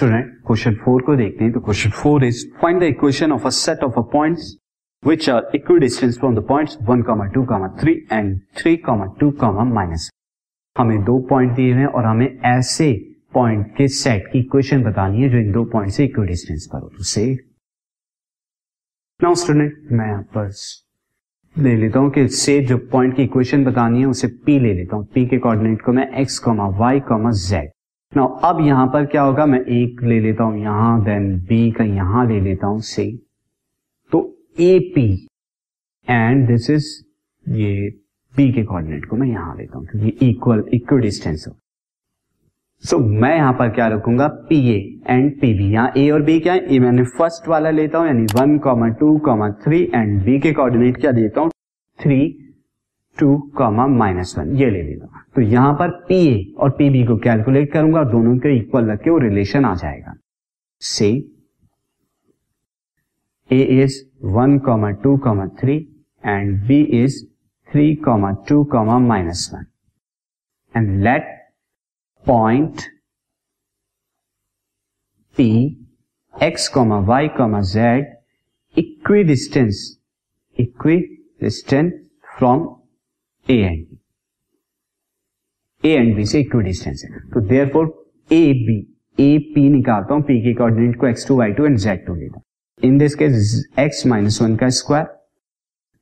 Student question four को देखते हैं। तो question four is find the equation of a set of a points which are equidistant from the points one comma two comma three and three comma two comma minus हमें दो point दिए हैं और हमें ऐसे पॉइंट के set की equation बतानी है जो इन दो पॉइंट से इक्वी डिस्टेंस पर हो। तो से नाउ स्टूडेंट मैं यहाँ पर ले लेता हूँ कि से जो पॉइंट की इक्वेशन बतानी है उसे पी ले लेता हूँ। पी के कोऑर्डिनेट को मैं x comma y comma z now अब यहाँ पर क्या होगा? मैं एक ले लेता हूँ यहाँ देन बी का यहाँ ले लेता हूँ सी तो A P and this is ये बी के कोऑर्डिनेट को मैं यहाँ लेता हूँ क्योंकि इक्वल इक्वल डिस्टेंस हो सो so, मैं यहाँ पर क्या रखूँगा? P A and P B यहाँ ए और बी क्या है? ए मैंने फ़र्स्ट वाला लेता हूँ यानी one comma two comma three and B के कोऑर्डिनेट क्या देता हूँ? Three two comma minus one, ये ले हूँ तो यहाँ पर पी ए और पी बी को कैलकुलेट करूँगा, दोनों के इक्वल रख के वो रिलेशन आ जाएगा। Say A is one comma two comma three and B is three comma two comma minus one and let point P x comma y comma z equidistant equidistant from A and B A and B से equi distance है. तो therefore A B A P निकालता हूँ P के coordinate को x two y two and z two लेता in this case x minus one का square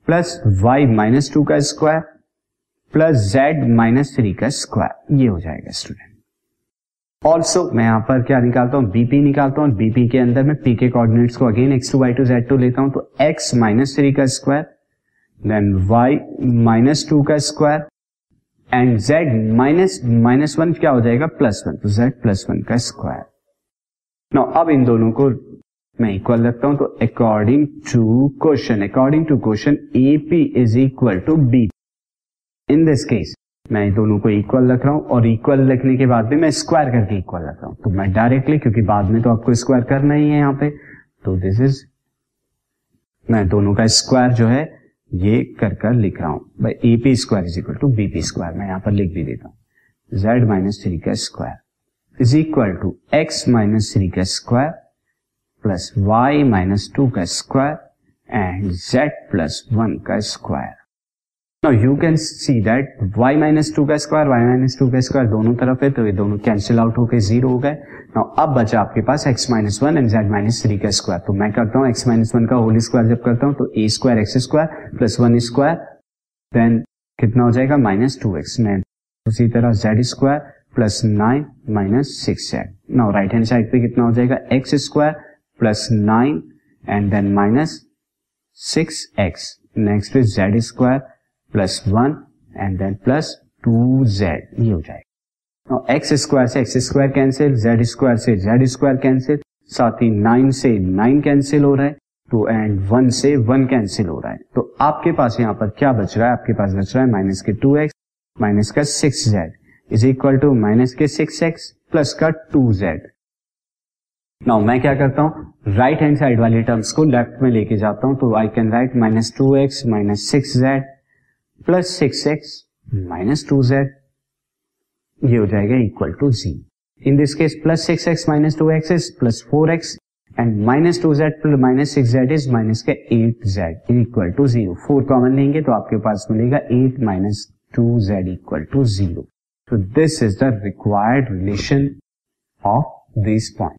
plus y minus two का square plus z minus three का स्क्वायर ये हो जाएगा स्टूडेंट ऑल्सो मैं यहाँ पर क्या निकालता हूँ? बीपी निकालता हूँ। बीपी के अंदर मैं पी के कोऑर्डिनेट्स को again x two y two z two लेता हूँ। तो एक्स माइनस थ्री का square then y minus two का square and z minus minus one क्या हो जाएगा? प्लस वन तो जेड प्लस वन का स्क्वायर नो अब इन दोनों को मैं इक्वल रखता हूँ तो according to question according to question A P is equal to B in this case मैं दोनों को इक्वल रख रहा हूँ और इक्वल रखने के बाद भी मैं स्क्वायर करके इक्वल रख रहा हूँ। तो मैं डायरेक्टली क्योंकि बाद में तो आपको स्क्वायर करना ही है यहाँ पे तो दिस इज़ मैं दोनों का स्क्वायर जो है ये कर कर लिख रहा हूँ। भाई A P square is equal to B P square मैं यहाँ पर लिख भी देता हूँ। जेड माइनस थ्री का square is equal to x minus three का square plus y minus two का square and z plus one का square now you can see that y minus two का स्क्वायर y माइनस टू का square दोनों तरफ़ है तो ये दोनों कैंसिल आउट होकर ज़ीरो हो गए। नाउ अब बचा आपके पास x minus one and z minus three का स्क्वायर तो मैं करता हूँ x माइनस वन का होल स्क्वायर जब करता हूँ तो A square x square plus one square then कितना हो जाएगा? माइनस टू एक्स उसी तरह z square plus nine minus six z now right hand side पे कितना हो जाएगा? X square plus nine and then minus six x next is z square plus one and then plus two z, ये हो जाएगा। X square से, x square cancel, z square से Z square cancel, साथ ही नाइन से nine cancel हो रहा है टू एंड वन से वन कैंसिल हो रहा है। तो आपके पास यहाँ पर क्या बच रहा है? आपके पास बच रहा है माइनस के टू एक्स, माइनस का six z. Is equal to minus के सिक्स एक्स, प्लस का टू जेड। नाउ, मैं क्या करता हूँ? राइट हैंड साइड वाले टर्म्स को लेफ़्ट में लेके जाता हूँ तो I can write minus two x, minus six z. Plus six x minus two z ये हो जाएगा equal to ji in this case plus six x minus two x is plus four x and minus two z plus minus six z is minus का eight z equal to zero four common लेंगे तो आपके पास मिलेगा eight minus two z equal to zero this is the required relation of this point